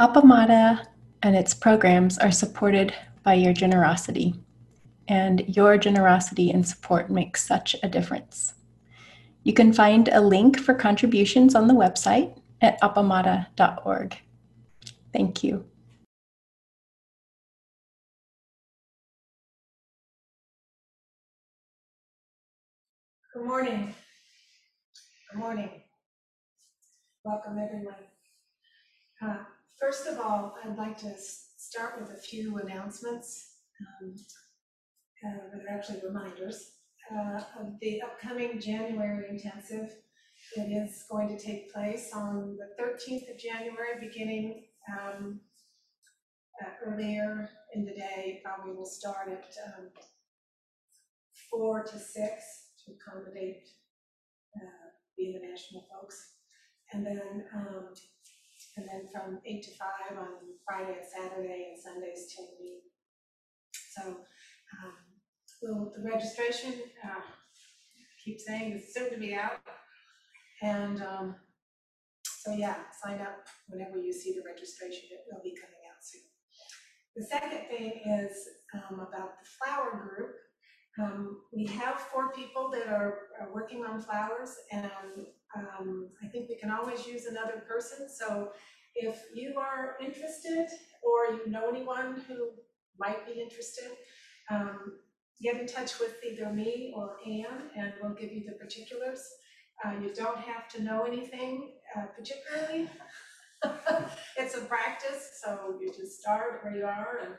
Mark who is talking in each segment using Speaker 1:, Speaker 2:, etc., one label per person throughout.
Speaker 1: Appamada and its programs are supported by your generosity, and your generosity and support makes such a difference. You can find a link for contributions on the website at appamada.org. Thank you.
Speaker 2: Good morning. Good morning. Welcome, everyone. Uh, First of all, I'd like to start with a few announcements. um, uh, that are actually reminders uh, of the upcoming January intensive. It is going to take place on the 13th of January, beginning um, uh, earlier in the day. Probably will start at um, four to six to accommodate uh, the international folks. And then, um, and then from eight to five on Friday and Saturday and Sundays till noon. So, um, well, the registration, uh, keep saying is soon to be out. And, um, so yeah, sign up whenever you see the registration, it will be coming out soon. The second thing is, um, about the flower group. Um, we have four people that are, are working on flowers and, um, I think we can always use another person, so if you are interested or you know anyone who might be interested, um, get in touch with either me or Ann and we'll give you the particulars. Uh, you don't have to know anything, uh, particularly. It's a practice, so you just start where you are and,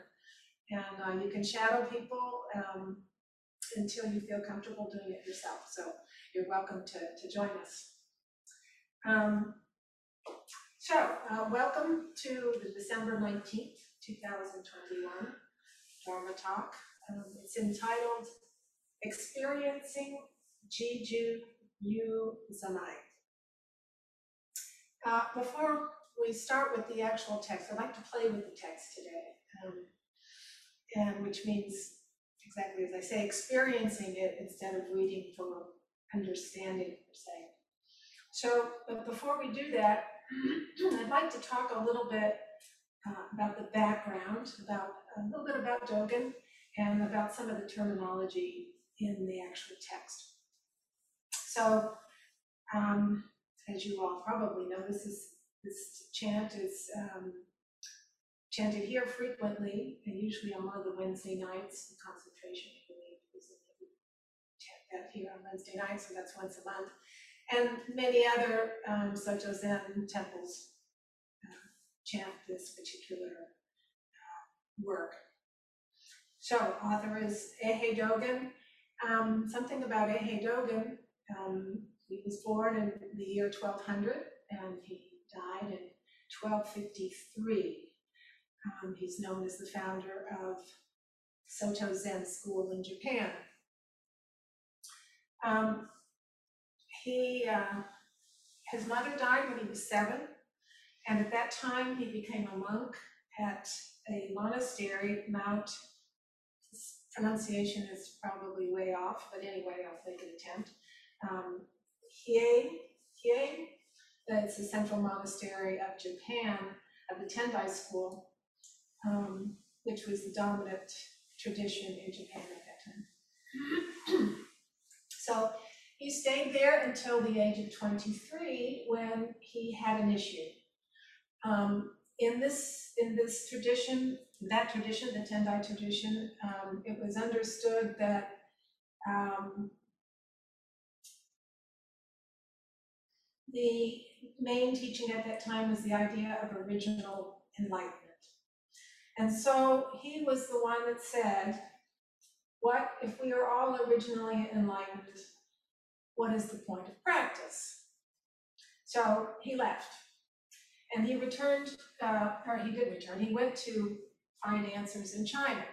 Speaker 2: and, uh, you can shadow people, um, until you feel comfortable doing it yourself, so you're welcome to, to join us. Um, so, uh, welcome to the December nineteenth, two thousand twenty-one Dharma Talk. Um, it's entitled Experiencing Jiju Yu Zanmai. Uh, before we start with the actual text, I'd like to play with the text today. Um, and which means exactly as I say, experiencing it instead of reading for understanding per se. So, but before we do that, I'd like to talk a little bit uh, about the background, about a little bit about Dogen, and about some of the terminology in the actual text. So, um, as you all probably know, this is this chant is um, chanted here frequently, and usually on one of the Wednesday nights, the concentration, I believe, is that here on Wednesday nights, so that's once a month. And many other um, Soto Zen temples uh, chant this particular uh, work. So, author is Eihei Dogen. Um, something about Eihei Dogen, um, he was born in the year 1200 and he died in 1253. Um, he's known as the founder of Soto Zen School in Japan. He, uh, his mother died when he was seven, and at that time he became a monk at a monastery, Mount, this pronunciation is probably way off, but anyway, I'll make an attempt. Um, Hiei, Hiei, that's the central monastery of Japan, of the Tendai school, um, which was the dominant tradition in Japan at that time. so he stayed there until the age of 23 when he had an issue. Um, in this in this tradition, that tradition, the Tendai tradition, um, it was understood that um, the main teaching at that time was the idea of original enlightenment. And so he was the one that said, What if we are all originally enlightened? What is the point of practice? So he left and he returned, uh, or he did return, he went to find answers in China.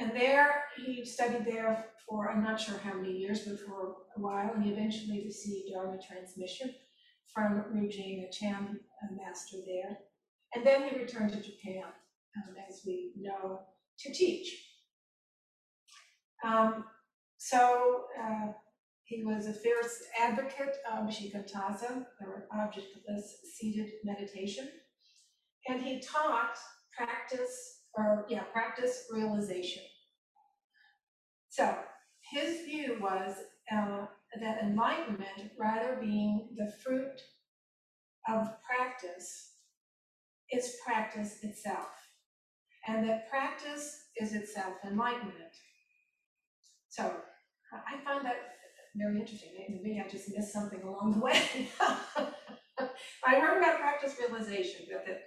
Speaker 2: And there he studied there for I'm not sure how many years, but for a while, and he eventually received Dharma transmission from Rujing, a Chan master there. And then he returned to Japan, um, as we know, to teach. Um, so uh, he was a fierce advocate of Shikantaza, or objectless seated meditation. and he taught practice, or yeah, practice realization. So his view was uh, that enlightenment, rather being the fruit of practice, is practice itself, and that practice is itself enlightenment. So Find that very interesting. Maybe I just missed something along the way. I heard about practice realization, that, that,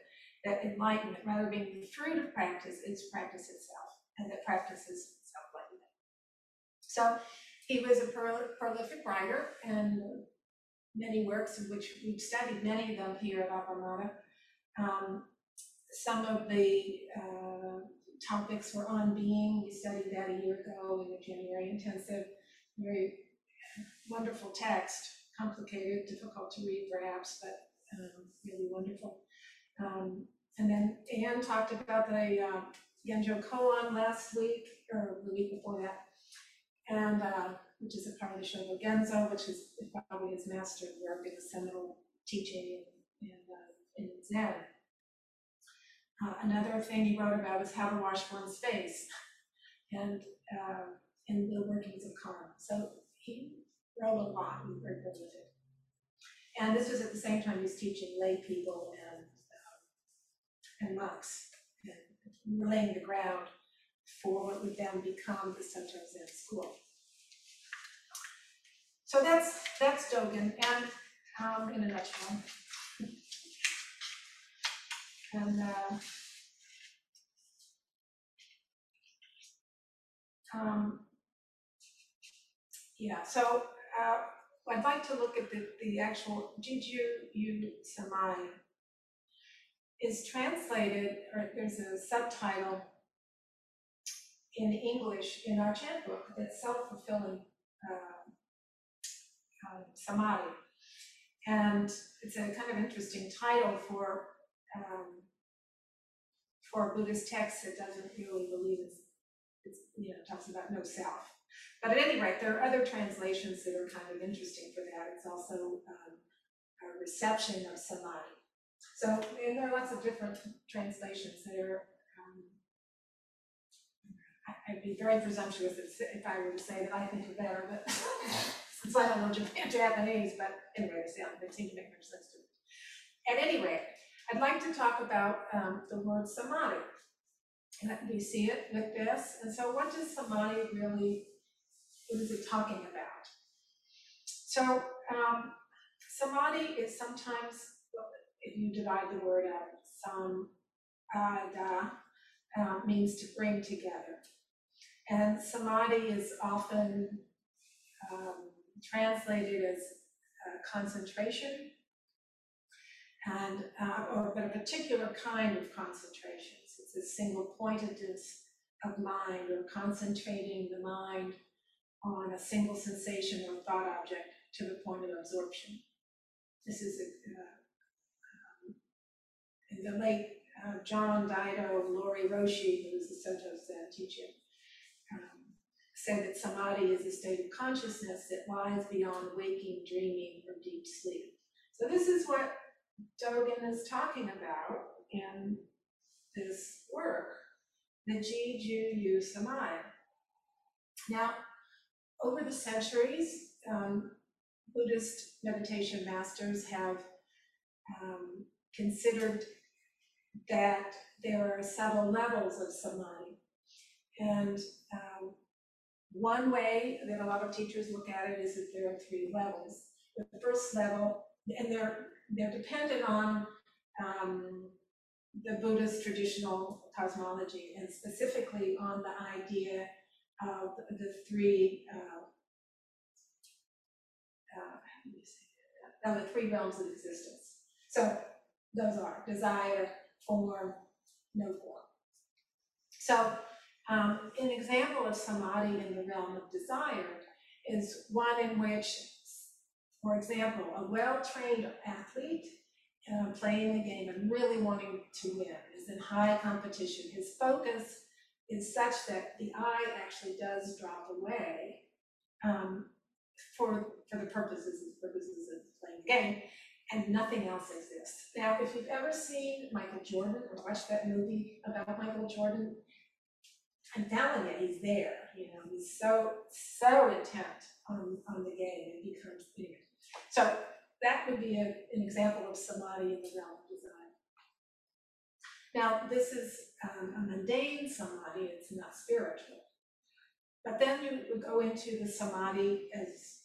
Speaker 2: that enlightenment, rather being the fruit of practice, is practice itself, and that practice is self-enlightenment. So he was a prolific writer and many works of which we've studied many of them here at Appamada. Um, some of the uh, topics were on being. We studied that a year ago in the January intensive. Very wonderful text, complicated, difficult to read perhaps, but um, really wonderful. Um, and then Anne talked about the uh, Genjo Koan last week, or the week before that, and uh, which is a part of the Shobo Genzo, which is probably his master work in the seminal teaching in, in, uh, in Zen. Uh, another thing he wrote about is how to wash one's face and uh, in the workings of karma. So he wrote a lot, he very prolific. And this was at the same time he was teaching lay people and, um, and monks and laying the ground for what would then become the Soto Zen school. So that's, that's Dogen, and, um, in a nutshell. And, uh, um, yeah, so, uh, I'd like to look at the, the actual Jiju Yu Samai is translated, or there's a subtitle in English in our chant book that's self-fulfilling uh. And it's a kind of interesting title for um, for Buddhist text that doesn't really believe it's, it's you know talks about no self. But at any rate, there are other translations that are kind of interesting for that. It's also um, a reception of samadhi. So and there are lots of different translations that are. Um, I'd be very presumptuous if I were to say that I think are better, but since I don't know Japanese, but anyway, they, sound, they seem to make more sense to me. At any rate, I'd like to talk about um, the word samadhi. And we see it with this. And so what does samadhi really, what is it talking about? So um, samadhi is sometimes, if you divide the word up, sam, uh, means to bring together. And samadhi is often um, translated as uh, concentration and uh, or but a particular kind of concentrations. It's a single pointedness of mind or concentrating the mind on a single sensation or thought object to the point of absorption. This is a, uh, um, the late uh, John Daido Loori Roshi, who was the Soto Zen teacher, um, said that samadhi is a state of consciousness that lies beyond waking, dreaming, or deep sleep. So this is what Dogen is talking about in this work, the Jiju Yu Samai. Now, over the centuries, um, Buddhist meditation masters have um, considered that there are subtle levels of samadhi. And um, one way that a lot of teachers look at it is that there are three levels. The first level, and they're they're dependent on um, the Buddhist traditional cosmology and specifically on the idea of the three uh, uh, the three realms of existence. So those are desire, form, no form. So um, an example of samadhi in the realm of desire is one in which for example, a well-trained athlete uh, playing the game and really wanting to win is in high competition. His focus is such that the eye actually does drop away um, for, for the purposes, purposes of playing the game. and nothing else exists. Now, if you've ever seen Michael Jordan or watched that movie about Michael Jordan, I'm telling you, he's there, you know, he's so, so intent on, on the game, it becomes, anyway. So that would be a, an example of samadhi in the realm of design. Now, this is um, a mundane samadhi, it's not spiritual. But then you would go into the samadhi as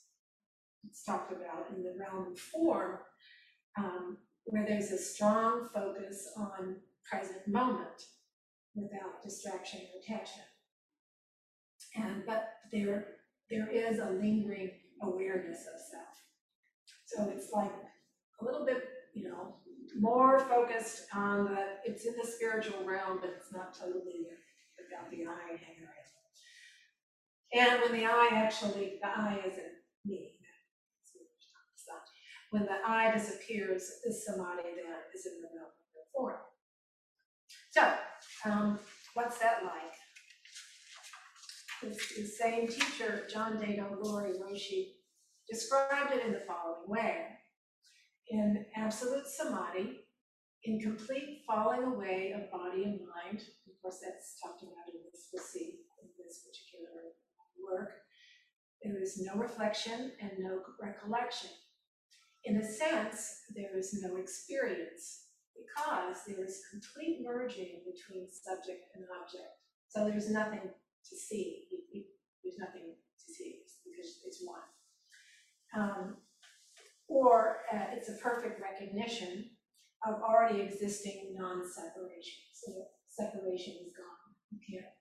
Speaker 2: it's talked about in the realm of form, um, where there's a strong focus on present moment without distraction or attachment. And but there there is a lingering awareness of self. So it's like a little bit, you know, more focused on the it's in the spiritual realm, but it's not totally without the around. And when the I actually, the I isn't me. When the I disappears, this samadhi then is in the realm of the form. So, um, what's that like? This, the same teacher, John Daido Loori Roshi, described it in the following way. In absolute samadhi, in complete falling away of body and mind, of course that's talked about in this, we'll see in this particular work, there is no reflection and no recollection. In a sense, there is no experience because there is complete merging between subject and object. So there's nothing to see. There's nothing to see because it's one. Um, or uh, it's a perfect recognition of already existing non-separation. So separation is gone. Can't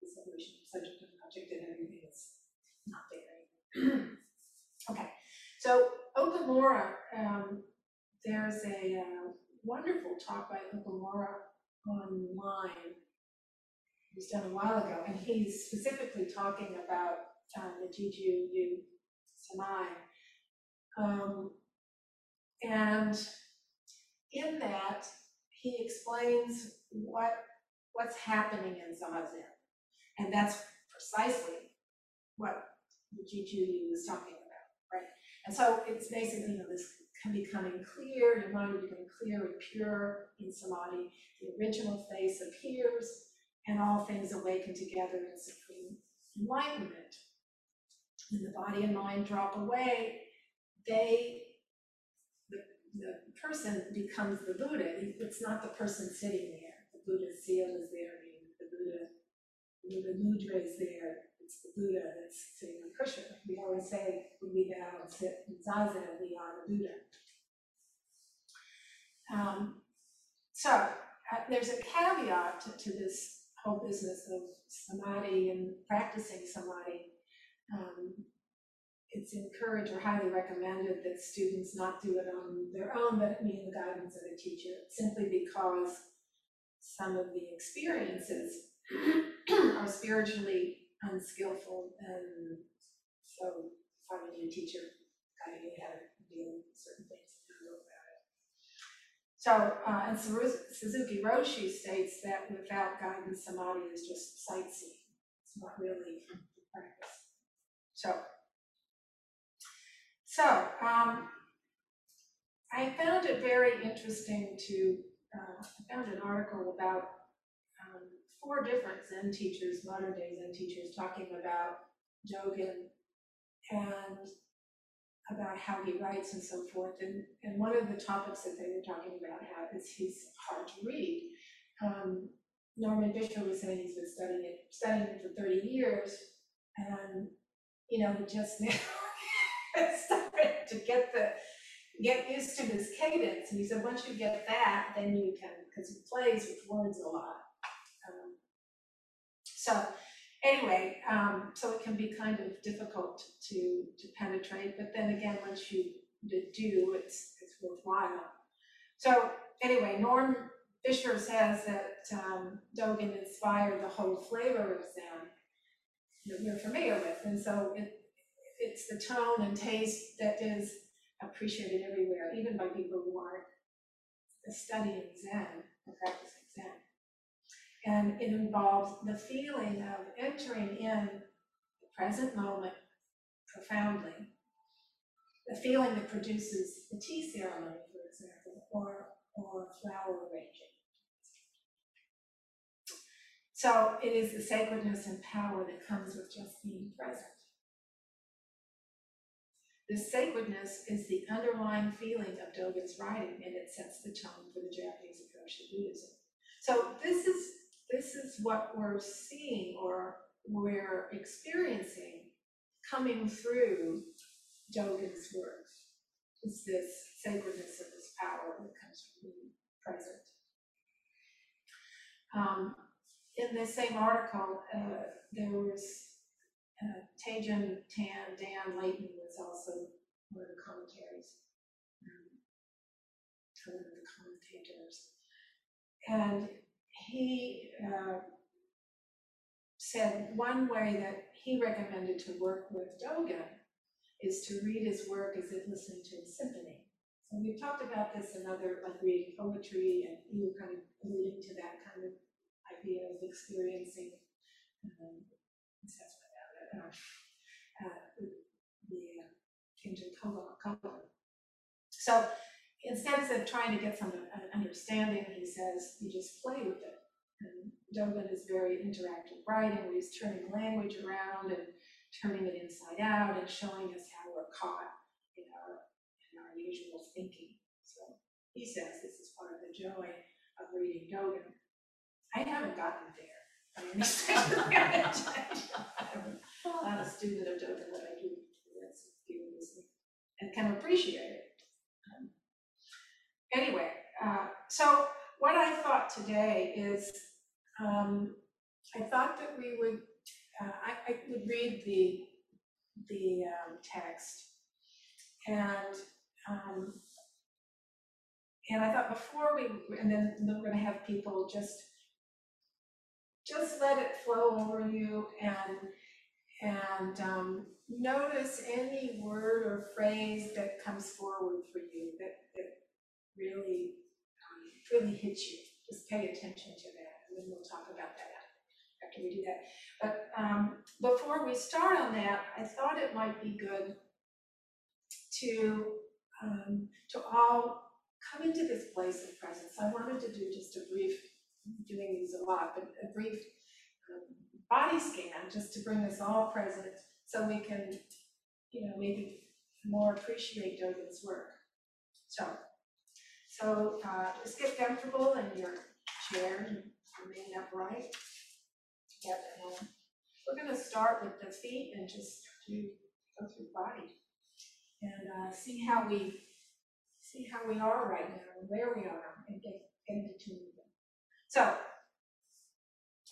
Speaker 2: the separation of subject and object and everything is not there. anymore. okay, so Okumura, um, there's a uh, wonderful talk by Okumura online. It was done a while ago, and he's specifically talking about um, the Jiju Yu Samai. Um, and in that, he explains what what's happening in Zazen. And that's precisely what the Jiju was talking about, right? And so it's basically, you know, this can becoming clear, your mind become clear and pure in samadhi. The original face appears, and all things awaken together in supreme enlightenment. When the body and mind drop away, they, the, the person becomes the Buddha. It's not the person sitting there. The Buddha's seal is there, the Buddha the mudra is there, it's the Buddha that's sitting on cushion. We always say when we bow and sit in zazen, we are the Buddha. Um, so uh, there's a caveat to, to, this whole business of samadhi and practicing samadhi. Um, it's encouraged or highly recommended that students not do it on their own, but need the guidance of a teacher, simply because some of the experiences are spiritually unskillful and so finding a teacher guiding you how to deal with certain things and go about it. So, uh, and Suzuki Roshi states that without guidance, samadhi is just sightseeing. It's not really practice. So, so um, I found it very interesting to, uh, I found an article about four different Zen teachers, modern day Zen teachers, talking about Dogen and about how he writes and so forth. And, and one of the topics that they were talking about how is he's hard to read. Um, Norman Fischer was saying he's been studying it, studying it for 30 years, and you know, he just started to get the get used to his cadence. And he said once you get that, then you can, because he plays with words a lot. So anyway, um, so it can be kind of difficult to, to penetrate, but then again, once you do, it's, it's worthwhile. So anyway, Norm Fischer says that um, Dogen inspired the whole flavor of Zen that you're familiar with. And so it, it's the tone and taste that is appreciated everywhere, even by people who aren't studying Zen or practicing Zen. And it involves the feeling of entering in the present moment profoundly the feeling that produces the tea ceremony, for example, or, or flower arranging. So it is the sacredness and power that comes with just being present. This sacredness is the underlying feeling of Dogen's writing, and it sets the tone for the Japanese approach to Buddhism. So this is this is what we're seeing or we're experiencing coming through Dogen's work. Is this sacredness of this power that comes from being present. Um, in the same article, uh, there was uh, Tan, Dan Leighton was also one of the commentaries, um, one of the commentators. And he uh, said one way that he recommended to work with Dogen is to read his work as if listening to a symphony. So we've talked about this in other, like reading poetry, and you were kind of alluding to that kind of idea of experiencing um, the uh, Kinjin So instead of trying to get some uh, understanding, he says you just play with it. And Dogen is very interactive writing, where he's turning language around and turning it inside out and showing us how we're caught in our in our usual thinking. So he says this is part of the joy of reading Dogen. I haven't gotten there. I'm a student of Dogen, but I do feel this and can appreciate it. Um, anyway, uh, so what I thought today is um, I thought that we would, uh, I, I would read the, the um, text and um, and I thought before we, and then we're going to have people just just let it flow over you and and um, notice any word or phrase that comes forward for you that that really um, really hits you. Just pay attention to that and then we'll talk about that after we do that. But um, before we start on that, I thought it might be good to um, to all come into this place of presence. I wanted to do just a brief, doing these a lot, but a brief um, body scan just to bring us all present so we can, you know, maybe more appreciate Dogen's work. So, so uh, just get comfortable in your chair remain upright. And we're gonna start with the feet and just do, go through body. And uh, see how we, see how we are right now, and where we are, and get, get into. So,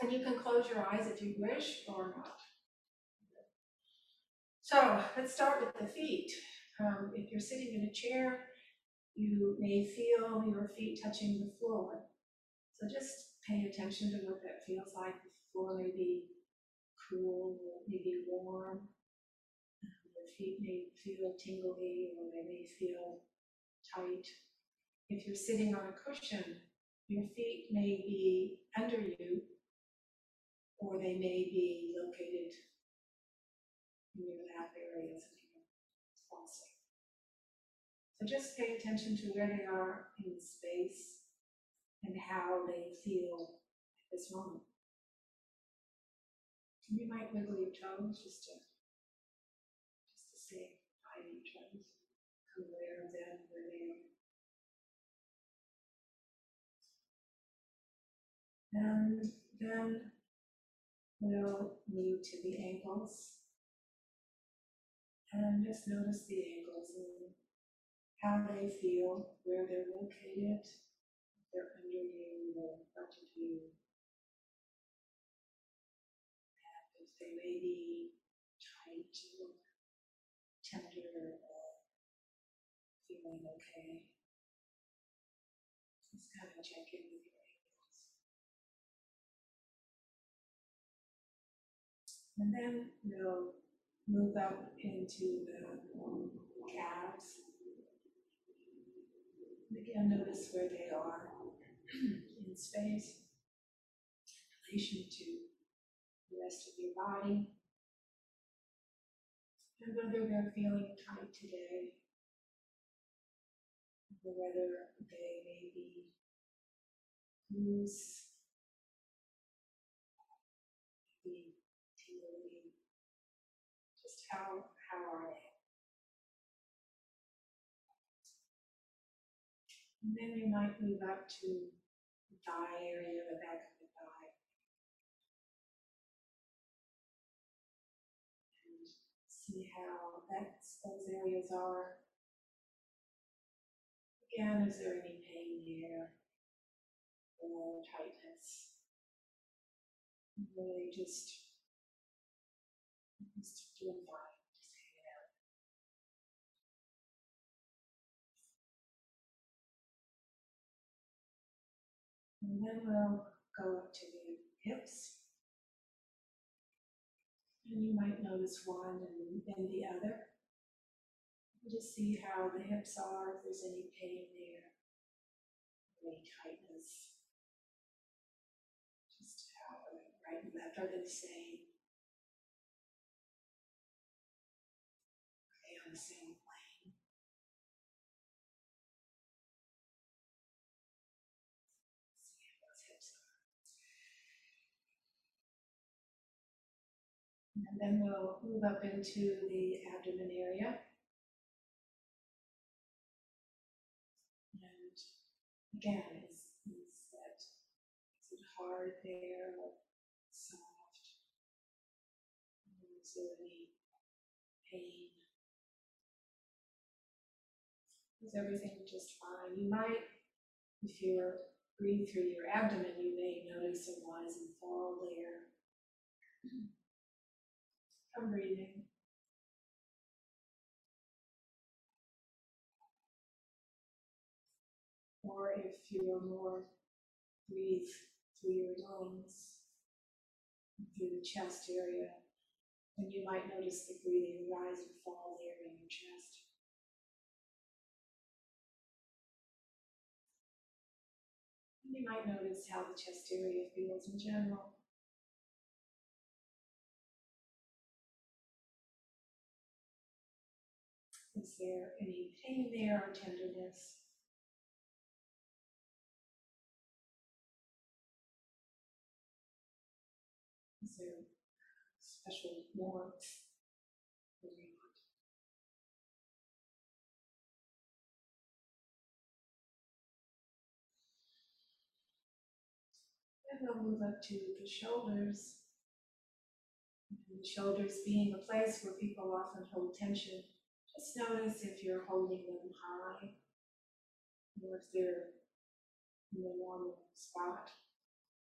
Speaker 2: and you can close your eyes if you wish or not. So let's start with the feet. Um, if you're sitting in a chair, you may feel your feet touching the floor. So just pay attention to what that feels like. The floor may be cool, maybe warm. Your feet may feel tingly or they may feel tight. If you're sitting on a cushion, your feet may be under you or they may be located in your lap areas of your pulsing. So just pay attention to where they are in space and how they feel at this moment. You might wiggle your toes just to just to say to your toes. Aware of them And then we'll move to the ankles. And just notice the ankles and how they feel, where they're located if they're under you or in front of you. And if they may be tight or tender or feeling okay, just kind of check in And then we'll move up into the um, calves. Again, notice where they are in space, in relation to the rest of your body. And whether they're feeling tight today or whether they may be loose, be tingling, just how, how are they? And then you might move up to the thigh area, the back of the thigh. And see how that's, those areas are. Again, is there any pain there? Or tightness? Really just, just doing fine, And then we'll go up to the hips. And you might notice one and then the other. Just see how the hips are, if there's any pain there, any tightness. Just how, right and left, are they the same? Are they on the same plane? See how those hips are. And then we'll move up into the abdomen area. And again, is, is that, is it hard there or soft? Is there any pain? Is everything just fine? You might, if you're breathe through your abdomen, you may notice a rise and fall there. I'm breathing. Or if you're more breathe through your lungs, through the chest area, then you might notice the breathing rise and fall there in your chest. And You might notice how the chest area feels in general. Is there any pain there or tenderness? Is there special warmth? And we'll move up to the shoulders. And the shoulders being a place where people often hold tension. Just notice if you're holding them high or if they're in the normal spot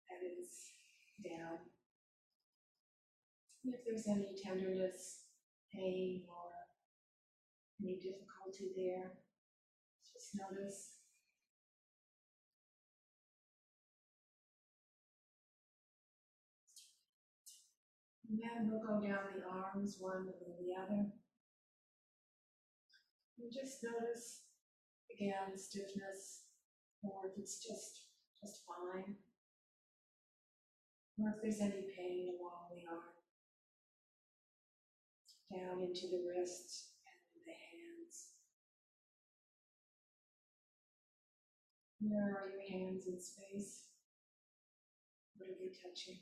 Speaker 2: that is down. If there's any tenderness, pain, or any difficulty there, just notice. And then we'll go down the arms, one and then the other. And just notice, again, stiffness, or if it's just, just fine. Or if there's any pain along the arm. Down into the wrists and the hands. Where are your hands in space? What are they touching?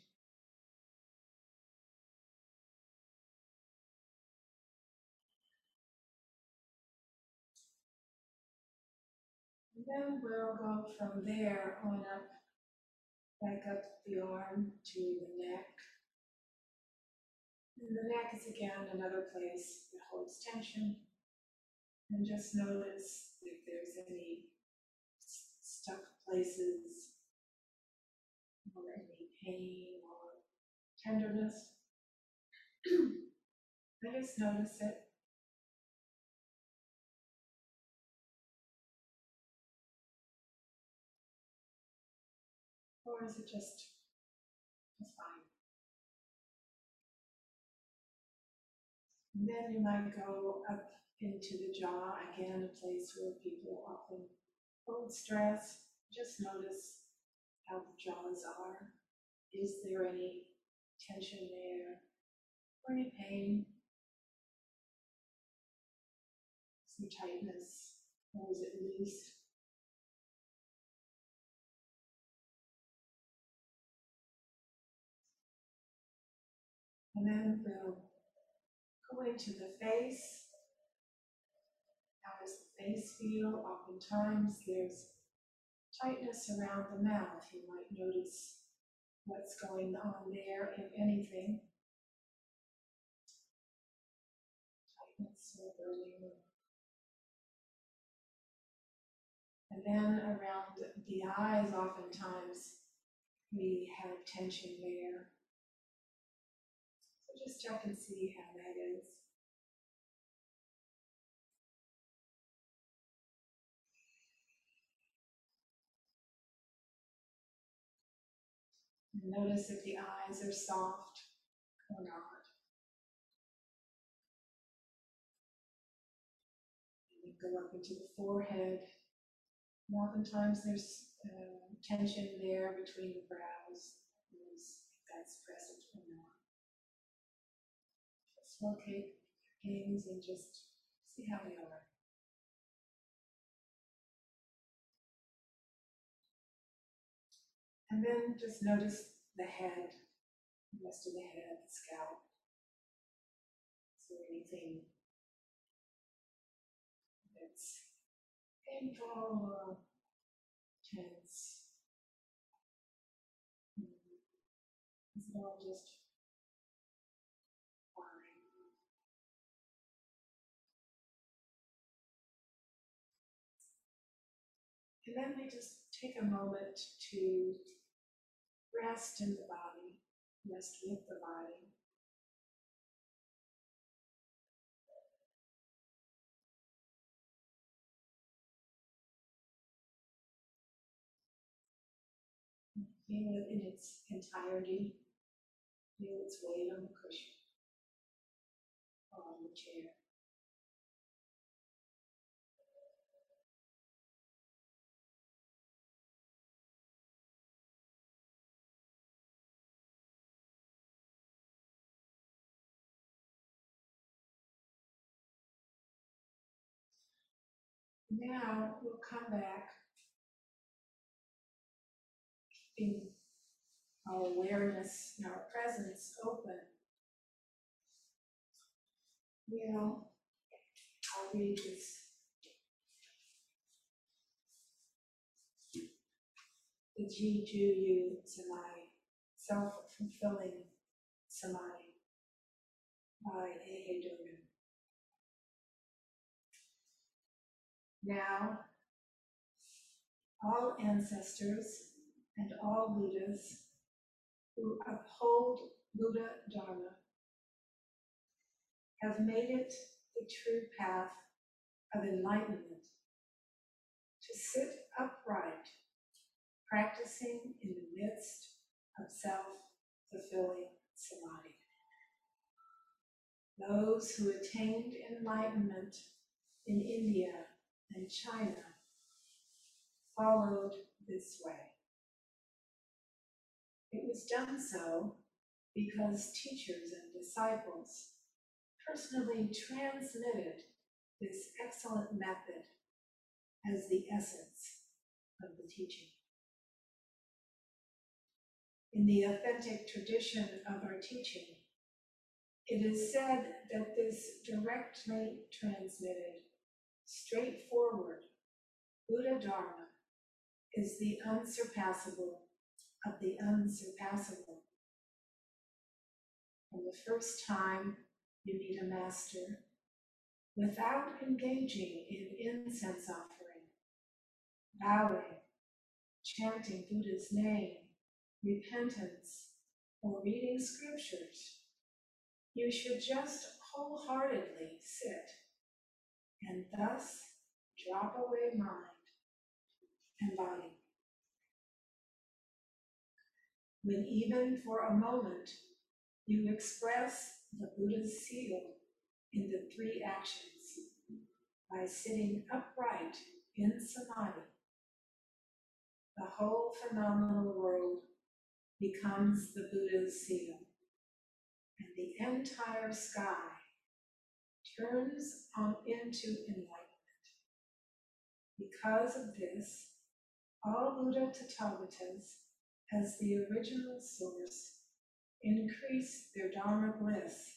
Speaker 2: Then we'll go from there on up, back up the arm to the neck. And the neck is again another place that holds tension. And just notice if there's any stuck places or any pain or tenderness. I just notice it. Or is it just, just fine? And then you might go up into the jaw, again, a place where people often hold stress. Just notice how the jaws are. Is there any tension there? Or any pain? Some tightness? Or is it loose? And then we'll go into the face. How does the face feel? Oftentimes there's tightness around the mouth. You might notice what's going on there, if anything. Tightness or burning. And then around the eyes, oftentimes we have tension there. Just check and see how that is. Notice if the eyes are soft or not. And we go up into the forehead. Oftentimes there's uh, tension there between the brows. If that's present or not. Locate your gaze and just see how they are. And then just notice the head, the rest of the head, the scalp. Is there anything that's painful or tense? Hmm. Is it all just And then we just take a moment to rest in the body, rest with the body. Feel it in its entirety. Feel its weight on the cushion on the chair. Now we'll come back, keeping our awareness and our presence open. We'll, I'll read this. The Ji Ju Yu Samadhi, self-fulfilling Samadhi by A. A. Dogen. Now, all ancestors and all Buddhas who uphold Buddha Dharma have made it the true path of enlightenment to sit upright, practicing in the midst of self-fulfilling samadhi. Those who attained enlightenment in India and China followed this way. It was done so because teachers and disciples personally transmitted this excellent method as the essence of the teaching. In the authentic tradition of our teaching, it is said that this directly transmitted straightforward Buddha Dharma is the unsurpassable of the unsurpassable. From the first time you meet a master, without engaging in incense offering, bowing, chanting Buddha's name, repentance, or reading scriptures, you should just wholeheartedly sit and thus drop away mind and body. When even for a moment you express the Buddha's seal in the three actions by sitting upright in samadhi, the whole phenomenal world becomes the Buddha's seal, and the entire sky turns on into enlightenment. Because of this, all Buddha Tathagatas, as the original source, increase their Dharma bliss,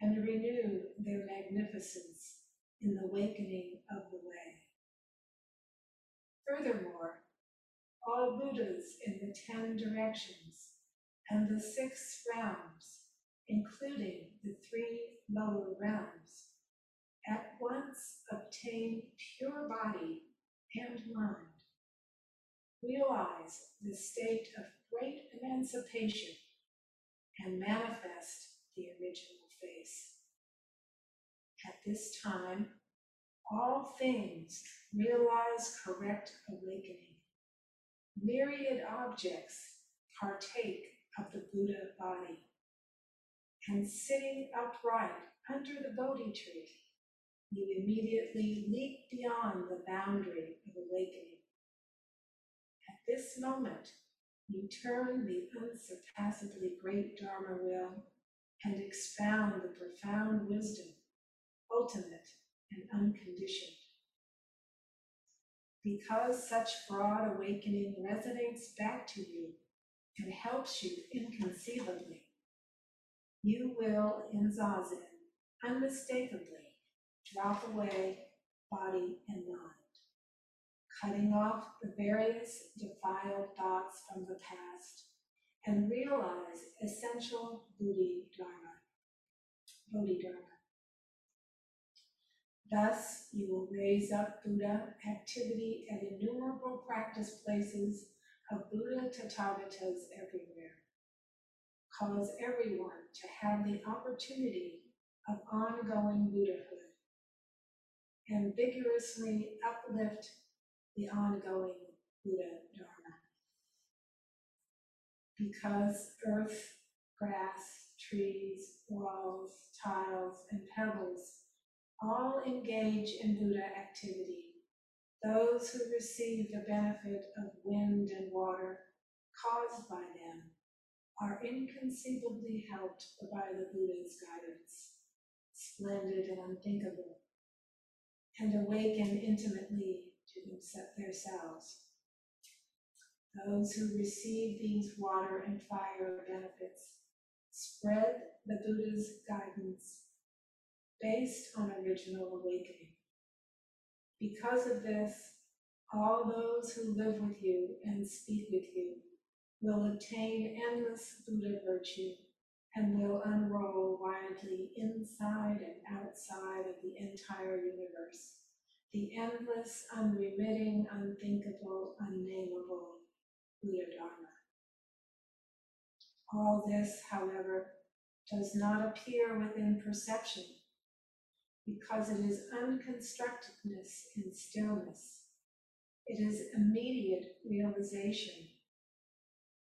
Speaker 2: and renew their magnificence in the awakening of the way. Furthermore, all Buddhas in the ten directions and the six realms, including the three lower realms, at once obtain pure body and mind. Realize the state of great emancipation and manifest the original face. At this time, all things realize correct awakening. Myriad objects partake of the Buddha body. And sitting upright under the Bodhi tree, you immediately leap beyond the boundary of awakening. At this moment, you turn the unsurpassably great Dharma wheel and expound the profound wisdom, ultimate and unconditioned. Because such broad awakening resonates back to you and helps you inconceivably, you will in Zazen unmistakably drop away body and mind, cutting off the various defiled thoughts from the past and realize essential Bodhi Dharma. Bodhi Dharma. Thus, you will raise up Buddha activity at innumerable practice places of Buddha Tathagatas everywhere. Cause everyone to have the opportunity of ongoing Buddhahood and vigorously uplift the ongoing Buddha Dharma. Because earth, grass, trees, walls, tiles, and pebbles all engage in Buddha activity. Those who receive the benefit of wind and water caused by them are inconceivably helped by the Buddha's guidance, splendid and unthinkable, and awaken intimately to themselves. Those who receive these water and fire benefits spread the Buddha's guidance based on original awakening. Because of this, all those who live with you and speak with you will attain endless Buddha virtue and will unroll widely inside and outside of the entire universe, the endless, unremitting, unthinkable, unnameable Buddha Dharma. All this, however, does not appear within perception because it is unconstructedness in stillness. It is immediate realization.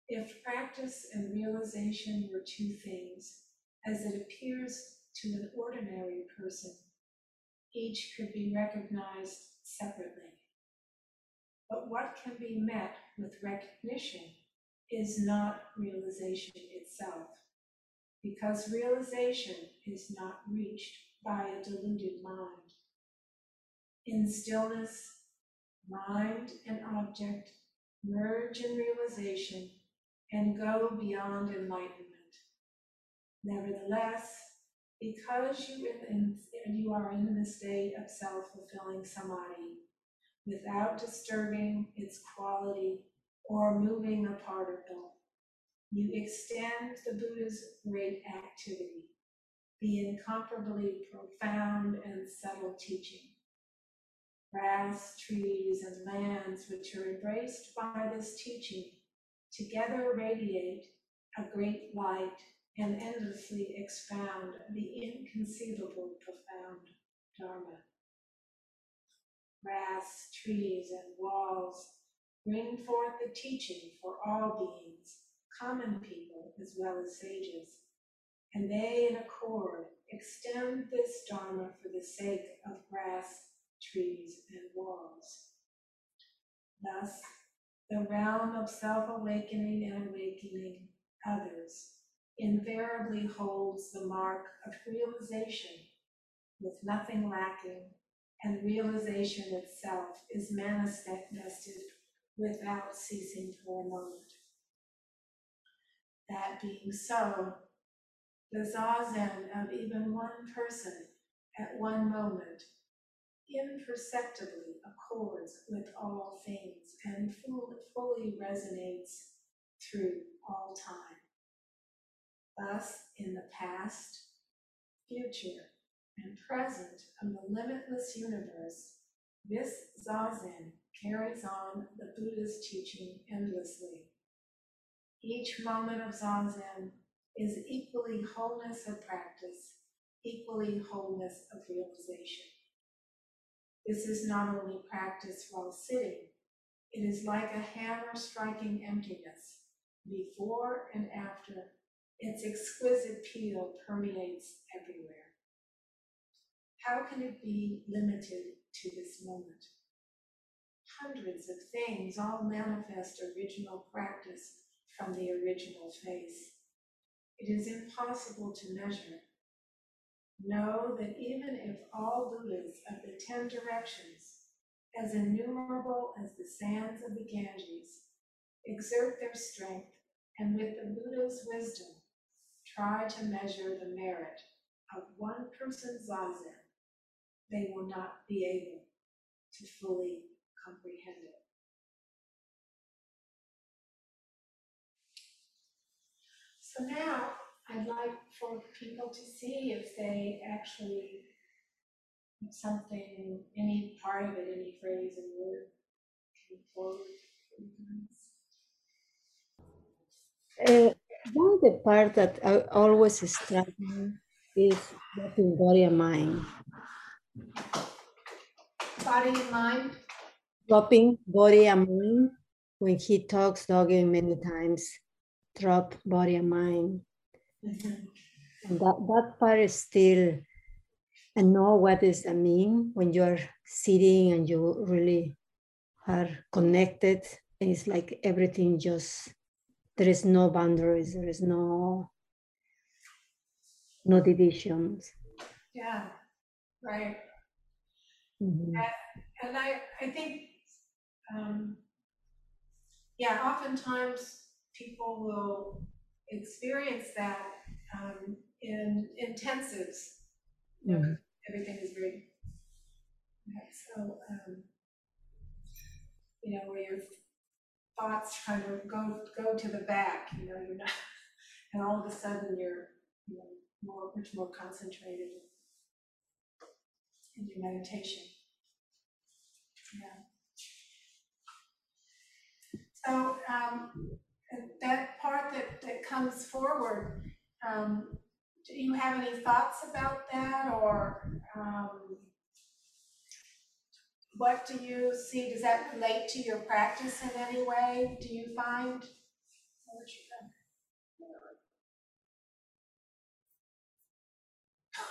Speaker 2: If practice and realization were two things, as it appears to an ordinary person, each could be recognized separately. But what can be met with recognition is not realization itself, because realization is not reached by a deluded mind. In stillness, mind and object merge in realization and go beyond enlightenment. Nevertheless, because you, in, you are in the state of self-fulfilling samadhi, without disturbing its quality or moving a particle, you extend the Buddha's great activity the incomparably profound and subtle teaching. Grass, trees, and lands which are embraced by this teaching together radiate a great light and endlessly expound the inconceivable profound Dharma. Grass, trees, and walls bring forth the teaching for all beings, common people as well as sages and they in accord extend this Dharma for the sake of grass, trees, and walls. Thus, the realm of self awakening and awakening others invariably holds the mark of realization with nothing lacking, and realization itself is manifested without ceasing for a moment. that being so, the zazen of even one person at one moment imperceptibly accords with all things and fully resonates through all time. Thus, in the past, future, and present of the limitless universe, this Zazen carries on the Buddha's teaching endlessly. Each moment of Zazen is equally wholeness of practice, equally wholeness of realization. This is not only practice while sitting, it is like a hammer striking emptiness before and after. Its exquisite peal permeates everywhere. How can it be limited to this moment? Hundreds of things all manifest original practice from the original face. It is impossible to measure. Know that even if all Buddhas of the ten directions, as innumerable as the sands of the Ganges, exert their strength and with the Buddha's wisdom try to measure the merit of one person's zazen, they will not be able to fully comprehend it. So now I'd like for people to see if they actually something, any part of it, any phrase and word came forward.
Speaker 3: Uh, one the part that I always struck me is dropping body and mind.
Speaker 2: Body and mind?
Speaker 3: Dropping body and mind. When he talks Dogen many times, drop body and mind. Mm-hmm. And that, that part is still, I know what does that mean when you're sitting and you really are connected. And it's like everything just there is no boundaries there is no no divisions
Speaker 2: yeah right mm-hmm. and, and, i i think um, yeah oftentimes people will experience that um, in intensives mm-hmm. everything is very so um, you know where you're thoughts kind of go go to the back, you know, you're not, and all of a sudden you're, you know, more much more concentrated in your meditation. Yeah. So um, that part that, that comes forward, um, do you have any thoughts about that or um, what do you see? Does that relate to your practice in any way? Do you find?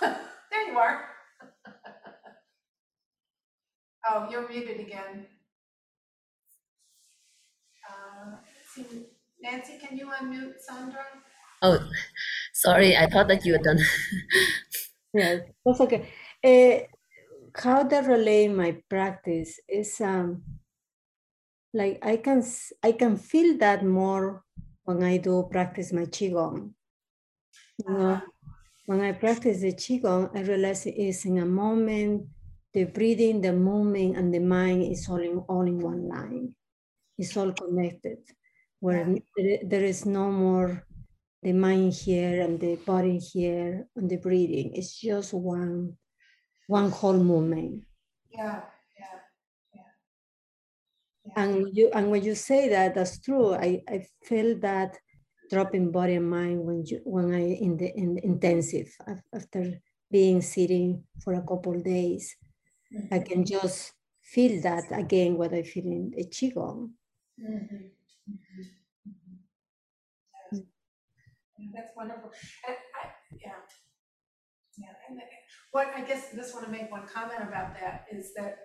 Speaker 2: there you are. oh, you're muted again. Uh, Nancy, can you unmute Sandra?
Speaker 4: Oh, sorry. I thought that you were done.
Speaker 3: yeah, that's okay. Uh, how that relate my practice is um like I can I can feel that more when I do practice my qigong. You know, uh-huh. when I practice the qigong, I realize it is in a moment. The breathing, the movement, and the mind is all in all in one line. It's all connected. Where yeah. there is no more the mind here and the body here and the breathing. It's just one one whole movement.
Speaker 2: Yeah, yeah, yeah.
Speaker 3: yeah. And you and when you say that, that's true. I, I feel that dropping body and mind when you when I in the in intensive after being sitting for a couple days. Mm-hmm. I can just feel that again what I feel in the qigong. Mm-hmm. Mm-hmm.
Speaker 2: mm-hmm. That's wonderful. And I, yeah, yeah, and what I guess I just want to make one comment about that is that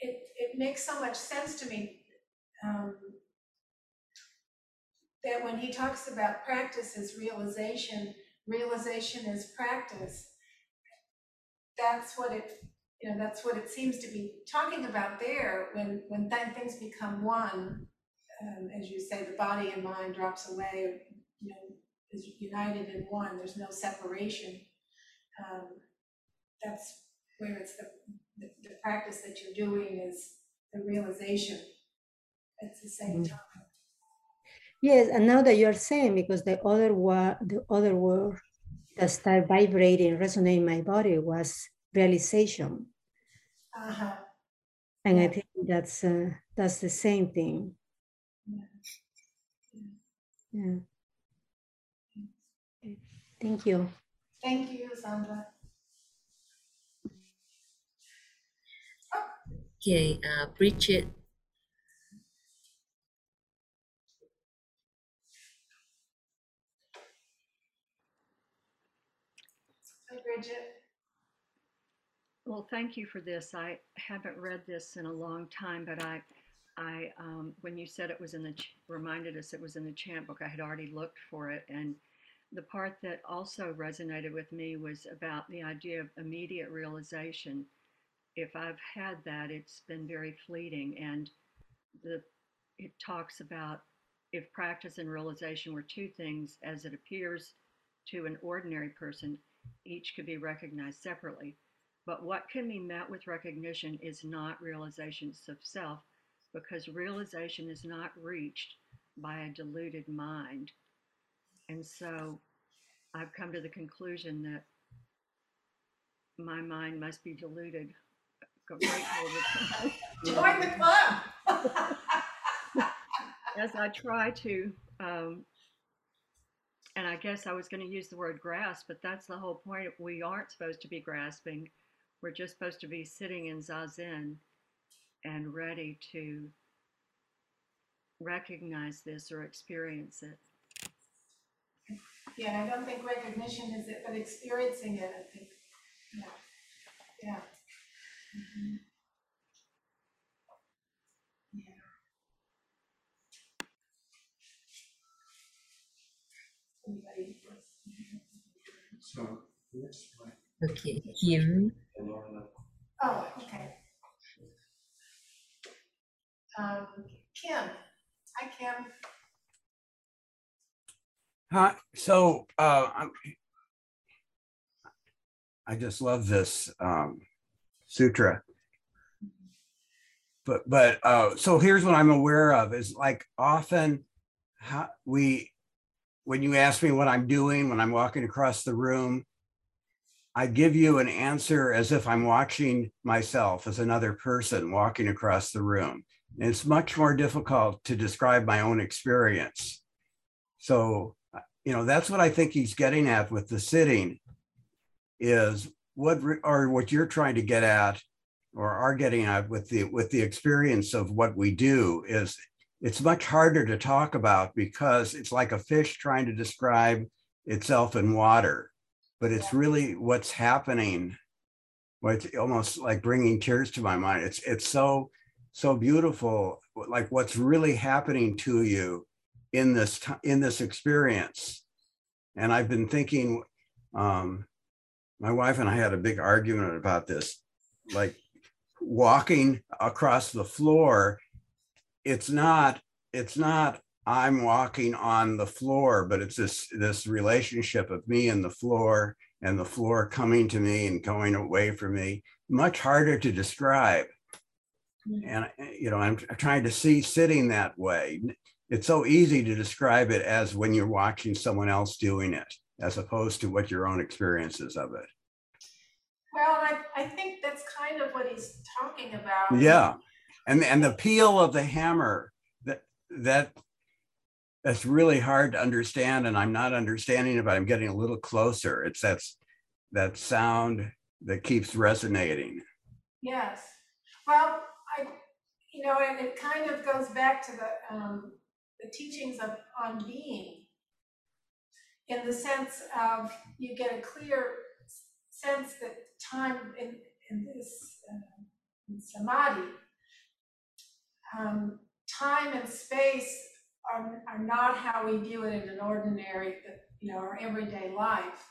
Speaker 2: it it makes so much sense to me um, that when he talks about practice as realization, realization is practice. That's what it you know that's what it seems to be talking about there when when th- things become one um, as you say the body and mind drops away you know, is united in one, there's no separation. Um, That's where it's the, the, the practice that you're doing is the realization at the same
Speaker 3: Mhm.
Speaker 2: time.
Speaker 3: Yes, and now that you're saying, because the other word, the other word that started vibrating, resonating in my body was realization.
Speaker 2: Uh-huh,
Speaker 3: And I think that's uh, that's the same thing.
Speaker 2: Yeah.
Speaker 3: Yeah. Okay, Thank you.
Speaker 2: thank you, Sandra.
Speaker 4: Okay, uh, Bridget.
Speaker 2: Hi, Bridget.
Speaker 5: Well, thank you for this. I haven't read this in a long time, but I, I, um, when you said it was in the, ch- reminded us it was in the chant book, I had already looked for it. And the part that also resonated with me was about the idea of immediate realization. If I've had that, it's been very fleeting. And the, it talks about if practice and realization were two things as it appears to an ordinary person, each could be recognized separately. But what can be met with recognition is not realizations of self, because realization is not reached by a deluded mind. And so I've come to the conclusion that my mind must be deluded a great deal of the time
Speaker 2: Join the club.
Speaker 5: as I try to. Um, and I guess I was going to use the word grasp, but that's the whole point. We aren't supposed to be grasping. We're just supposed to be sitting in zazen and ready to recognize this or experience it.
Speaker 2: Yeah, I don't think recognition is it, but experiencing it, I think, yeah, yeah. Mhm. Yeah. Anybody?
Speaker 6: So, yes, right.
Speaker 4: Okay, Kim.
Speaker 2: Oh, okay. Um, Kim, hi Kim.
Speaker 6: Hi, so, uh. I just love this, um, sutra. But, but, uh, so here's what I'm aware of is like often how we, when you ask me what I'm doing, when I'm walking across the room, I give you an answer as if I'm watching myself as another person walking across the room. It's much more difficult to describe my own experience. So, you know, that's what I think he's getting at with the sitting is what, re- or what you're trying to get at or are getting at with the, with the experience of what we do is it's much harder to talk about because it's like a fish trying to describe itself in water but it's really what's happening. What's almost like bringing tears to my mind. It's it's so so beautiful, like what's really happening to you in this in this experience. And I've been thinking, um, my wife and I had a big argument about this, like walking across the floor. It's not it's not I'm walking on the floor, but it's this this relationship of me and the floor and the floor coming to me and going away from me. Much harder to describe. Mm. And eh, you know, I'm trying to see sitting that way. It's so easy to describe it as when you're watching someone else doing it, as opposed to what your own experiences of it.
Speaker 2: Well, I, I think that's kind of what he's talking about.
Speaker 6: Yeah. And and the peal of the hammer that that that's really hard to understand and I'm not understanding it, but I'm getting a little closer. It's that's that sound that keeps resonating.
Speaker 2: Yes, well, you know, and it kind of goes back to the, um, the teachings of, on being. In the sense of, you get a clear sense that time in, in this, uh, in samadhi, um, time and space are, are not how we view it in an ordinary, you know, our everyday life.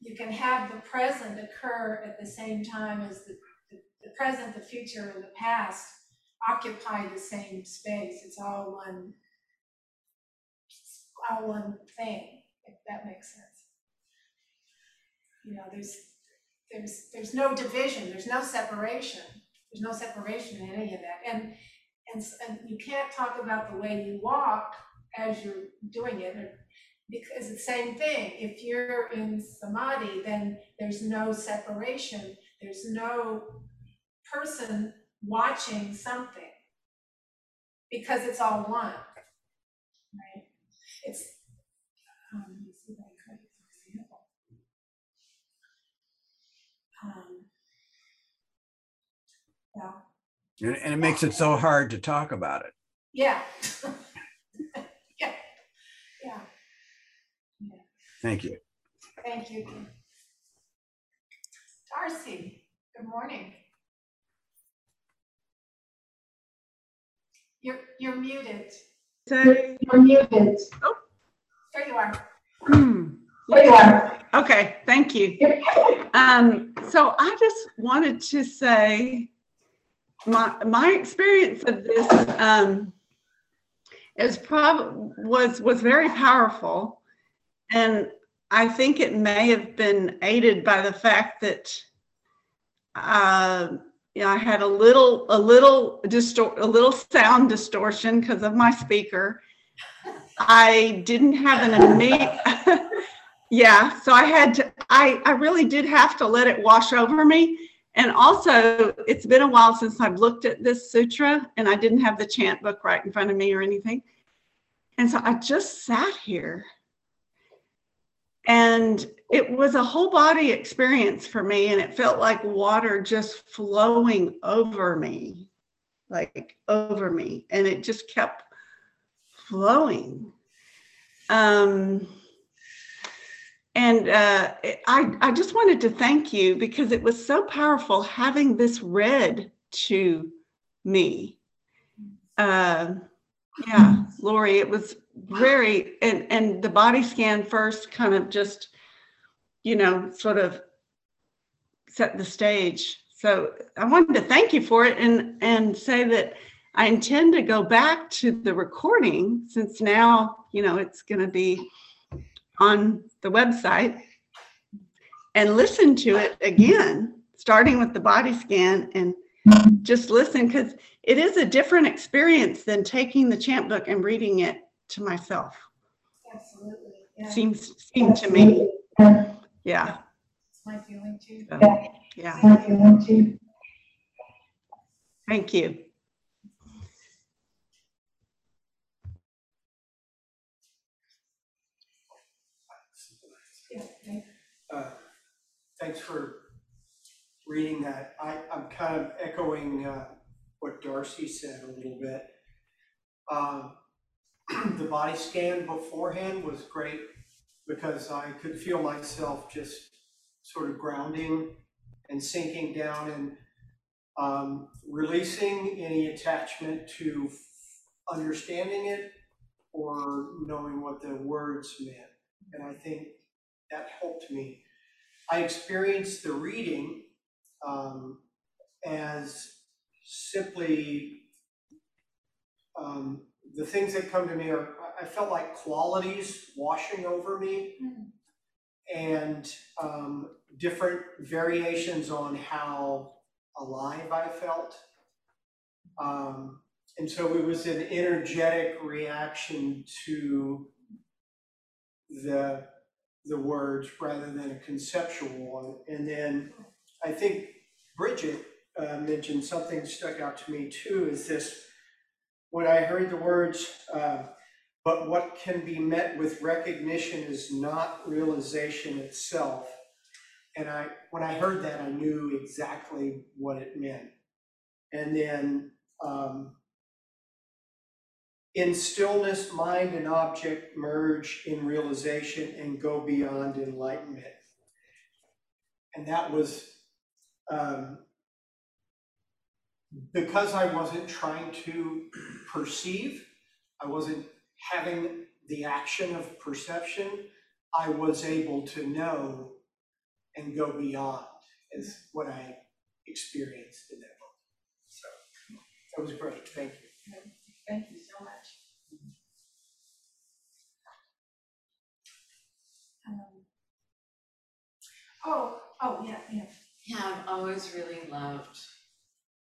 Speaker 2: You can have the present occur at the same time as the the, the present, the future, and the past occupy the same space. It's all one all one thing, if that makes sense. You know, there's, there's, there's no division, there's no separation, there's no separation in any of that. And, and, and you can't talk about the way you walk as you're doing it, or- because it's the same thing. If you're in samadhi, then there's no separation, there's no person watching something. Because it's all one, right? It's, um, let me see if I can give example. Um, Well,
Speaker 6: And, and it makes it so hard to talk about it.
Speaker 2: yeah. Yeah, yeah,
Speaker 6: Thank you.
Speaker 2: thank you. Darcy, good morning. You're, you're muted.
Speaker 7: Say,
Speaker 2: You're muted.
Speaker 7: Oh.
Speaker 2: There you are.
Speaker 7: hmm,
Speaker 2: There you are.
Speaker 7: okay, thank you. Um, so I just wanted to say, my, my experience of this, um, is prob, was, was very powerful. And I think it may have been aided by the fact that, uh, know, I had a little, a little distort, a little sound distortion because of my speaker. I didn't have an immediate, yeah, so I had to, I, I really did have to let it wash over me. And also, it's been a while since I've looked at this sutra and I didn't have the chant book right in front of me or anything. And so I just sat here. And it was a whole body experience for me. And it felt like water just flowing over me, like over me. And it just kept flowing. Um, and uh, I, I just wanted to thank you because it was so powerful having this read to me. Uh, yeah, Lori, it was very, and, and the body scan first kind of just, you know, sort of set the stage. So I wanted to thank you for it and, and say that I intend to go back to the recording since now, you know, it's going to be on the website and listen to it again, starting with the body scan and just listen because it is a different experience than taking the chant book and reading it to myself.
Speaker 2: Absolutely, yeah,
Speaker 7: Seems seemed to me. Yeah.
Speaker 2: it's my feeling too.
Speaker 7: so, yeah.
Speaker 2: My feeling too.
Speaker 7: Thank you.
Speaker 2: Yeah,
Speaker 8: Uh, Thanks for reading that. I, I'm kind of echoing uh, what Darcy said a little bit. Um, The body scan beforehand was great because I could feel myself just sort of grounding and sinking down and um, releasing any attachment to understanding it or knowing what the words meant. And I think that helped me. I experienced the reading um, as simply um, the things that come to me are, I- felt like qualities washing over me
Speaker 2: Mm.
Speaker 8: and um, different variations on how alive I felt. Um, and so it was an energetic reaction to the the words rather than a conceptual one. And then I think Bridget uh, mentioned something stuck out to me too, is this, when I heard the words, uh, but what can be met with recognition is not realization itself. And I, when I heard that, I knew exactly what it meant. And then, um, in stillness, mind and object merge in realization and go beyond enlightenment. And that was um, because I wasn't trying to perceive. I wasn't having the action of perception. I was able to know and go beyond is what I experienced in that moment. So that was great. Thank you.
Speaker 2: Thank you so much. Um, oh, oh yeah, yeah.
Speaker 9: Yeah, I've always really loved.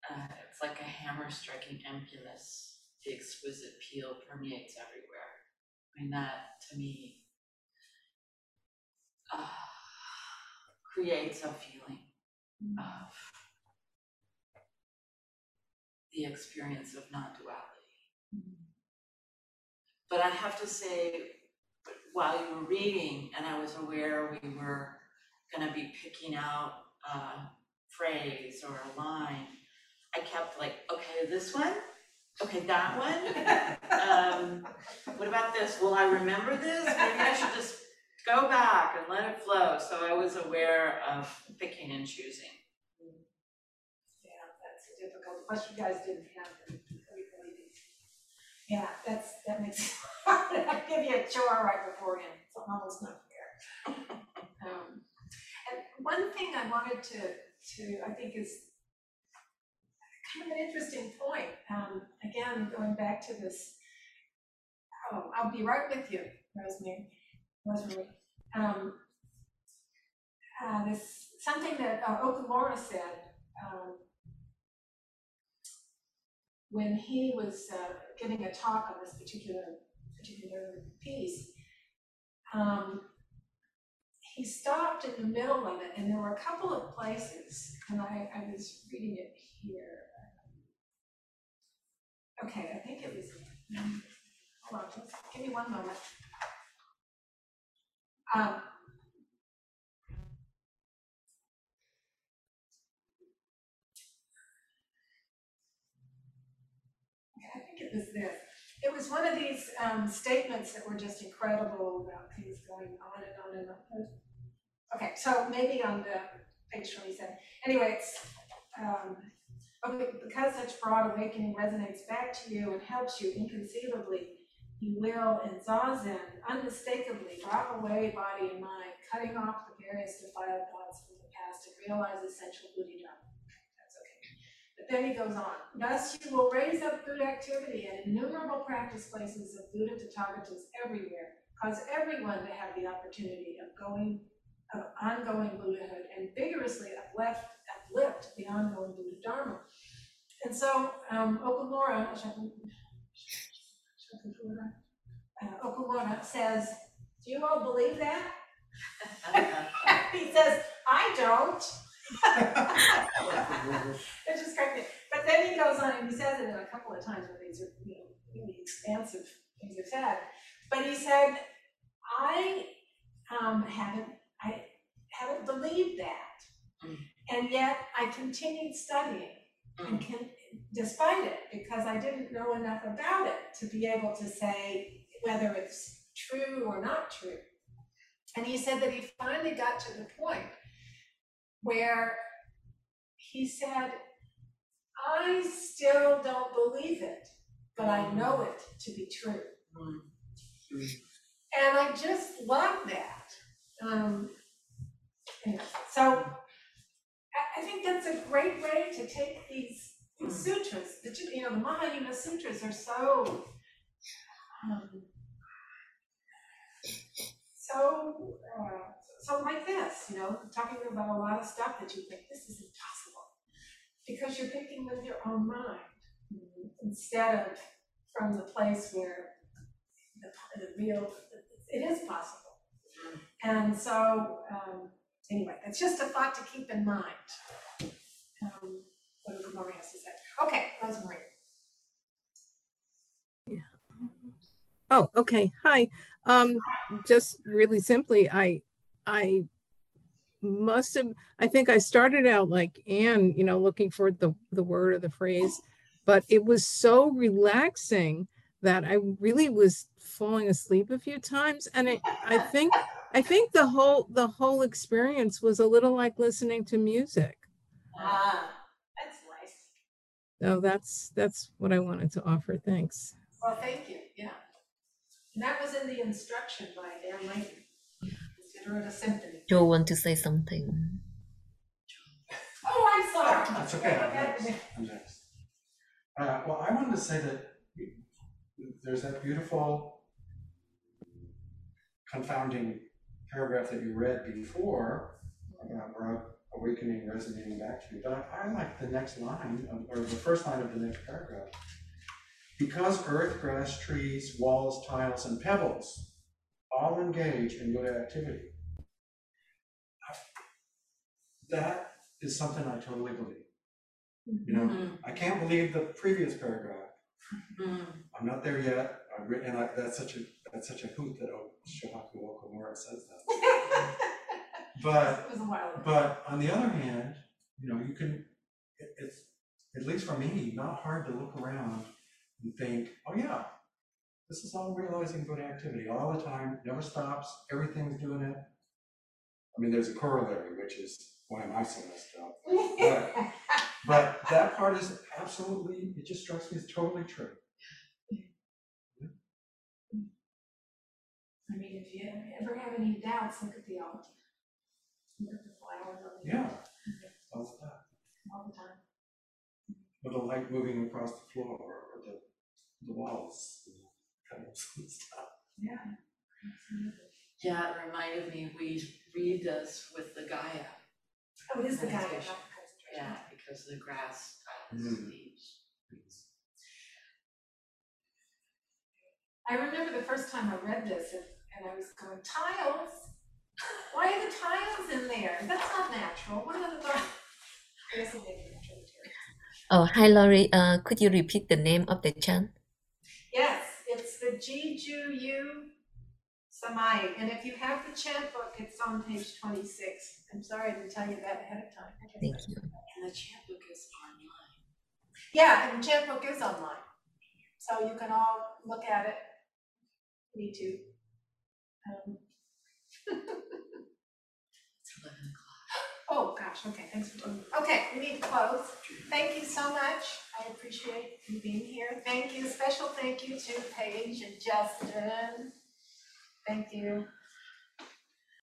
Speaker 9: Uh, it's like a hammer striking emptiness the exquisite peal permeates everywhere. I mean, that to me uh, creates a feeling of the experience of non-duality. But I have to say, while you were reading and I was aware we were gonna be picking out a phrase or a line, I kept like, okay, this one, okay, that one. Um, what about this? Will I remember this? Maybe I should just go back and let it flow. So I was aware of picking and choosing.
Speaker 2: Yeah, that's difficult, plus you guys didn't have them. Yeah, that's, that makes, I give you a chore right beforehand, it's almost not fair. Um, And one thing I wanted to, to, I think is kind of an interesting point, um, again, going back to this, oh, I'll be right with you, Rosemary, Rosemary. Um, uh, this, something that uh, said, um, when he was uh, giving a talk on this particular particular piece, um, he stopped in the middle of it, and there were a couple of places, and I, I was reading it here. Okay, I think it was. Hold on, just give me one moment. Um, I think it was this. It was one of these um, statements that were just incredible about things going on and on and on. Okay, so maybe on the page twenty-seven. Anyway, it's, um, okay, because such broad awakening resonates back to you and helps you inconceivably, you will in zazen unmistakably drop away body and mind, cutting off the various defiled thoughts from the past and realize essential Buddha That's okay. But then he goes on, thus you will raise up Buddha activity and innumerable practice places of Buddha Tathagatas everywhere, cause everyone to have the opportunity of going, of ongoing Buddhahood and vigorously uplift, uplift the ongoing Buddha Dharma. And so, um, Okumura, uh, Okumura says, do you all believe that? he says, I don't. it just me. But then he goes on and he says it a couple of times when these are you know, really expansive things are said. But he said, I um, haven't I haven't believed that.
Speaker 9: Mm.
Speaker 2: And yet I continued studying and can, despite it, because I didn't know enough about it to be able to say whether it's true or not true. And he said that he finally got to the point where he said, I still don't believe it, but I know it to be true. And I just love that. Um, know, so I, think that's a great way to take these, these sutras. The, you know, the Mahayana sutras are so um, so uh, so like this, you know, talking about a lot of stuff that you think this is impossible because you're thinking with your own mind instead of from the place where the, the real it is possible. And so um, anyway, it's just a thought to keep in mind. Um, what has to say. Okay, Rosemary. Yeah.
Speaker 10: Oh, okay. Hi. Um, just really simply, I, I must have, I think I started out like Anne, you know, looking for the, the word or the phrase, but it was so relaxing that I really was falling asleep a few times. And it, I think, I think the whole, the whole experience was a little like listening to music.
Speaker 2: Ah, that's nice.
Speaker 10: So that's, that's what I wanted to offer. Thanks.
Speaker 2: Well, thank you. Yeah. And that was in the instruction by Dan Leighton. Consider it a symphony.
Speaker 4: Joe want to say something.
Speaker 2: Oh, I'm sorry.
Speaker 11: That's okay, I'm next, I'm next. Uh, well, I wanted to say that there's that beautiful confounding paragraph that you read before, about broad awakening resonating back to you, but I, I like the next line, of- or the first line of the next paragraph. Because earth, grass, trees, walls, tiles, and pebbles all engage in good activity. That is something I totally believe. You know,
Speaker 9: Mm,
Speaker 11: I can't believe the previous paragraph.
Speaker 9: mm.
Speaker 11: I'm not there yet. I re- and I, that's such a that's such a hoot that oh, Shohaku Okumura says that. But
Speaker 2: It was a while ago.
Speaker 11: but on the other hand, you know, you can. It, it's at least for me not hard to look around and think, oh yeah, this is all realizing good activity all the time, never stops, everything's doing it. I mean, there's a corollary, which is why am I so messed up? But but that part is absolutely. It just strikes me as totally true.
Speaker 2: I mean, if you ever have any doubts, look at the altar. Look at the flowers on the.
Speaker 11: Yeah. All the time.
Speaker 2: All the time.
Speaker 11: Or the light moving across the floor or the, the walls, and pebbles and stuff.
Speaker 2: Yeah. absolutely.
Speaker 9: Yeah, it reminded me, we read this with the Gaia,
Speaker 2: Oh, it is the guy, not the
Speaker 9: Meditation.
Speaker 2: concentration.
Speaker 9: yeah, because the grass, tiles,
Speaker 11: Mm.
Speaker 9: leaves.
Speaker 2: I remember the first time I read this and, and I was going, tiles? Why are the tiles in there? That's not natural. What are the, I guess I'm maybe natural material.
Speaker 4: Oh, hi, Laurie. Uh, could you repeat the name of the chant?
Speaker 2: Yes, it's the Jiju Yu Zanmai, and if you have the chant book, it's on page twenty-six. I'm sorry I didn't tell you that ahead of time.
Speaker 4: Thank you.
Speaker 9: And the chant book is online.
Speaker 2: Yeah, and the chant book is online, so you can all look at it. Me too. Um,
Speaker 9: It's eleven o'clock.
Speaker 2: Oh, gosh, okay, thanks for doing, okay, we need to close. Thank you so much, I appreciate you being here. Thank you, special thank you to Paige and Justin. Thank you.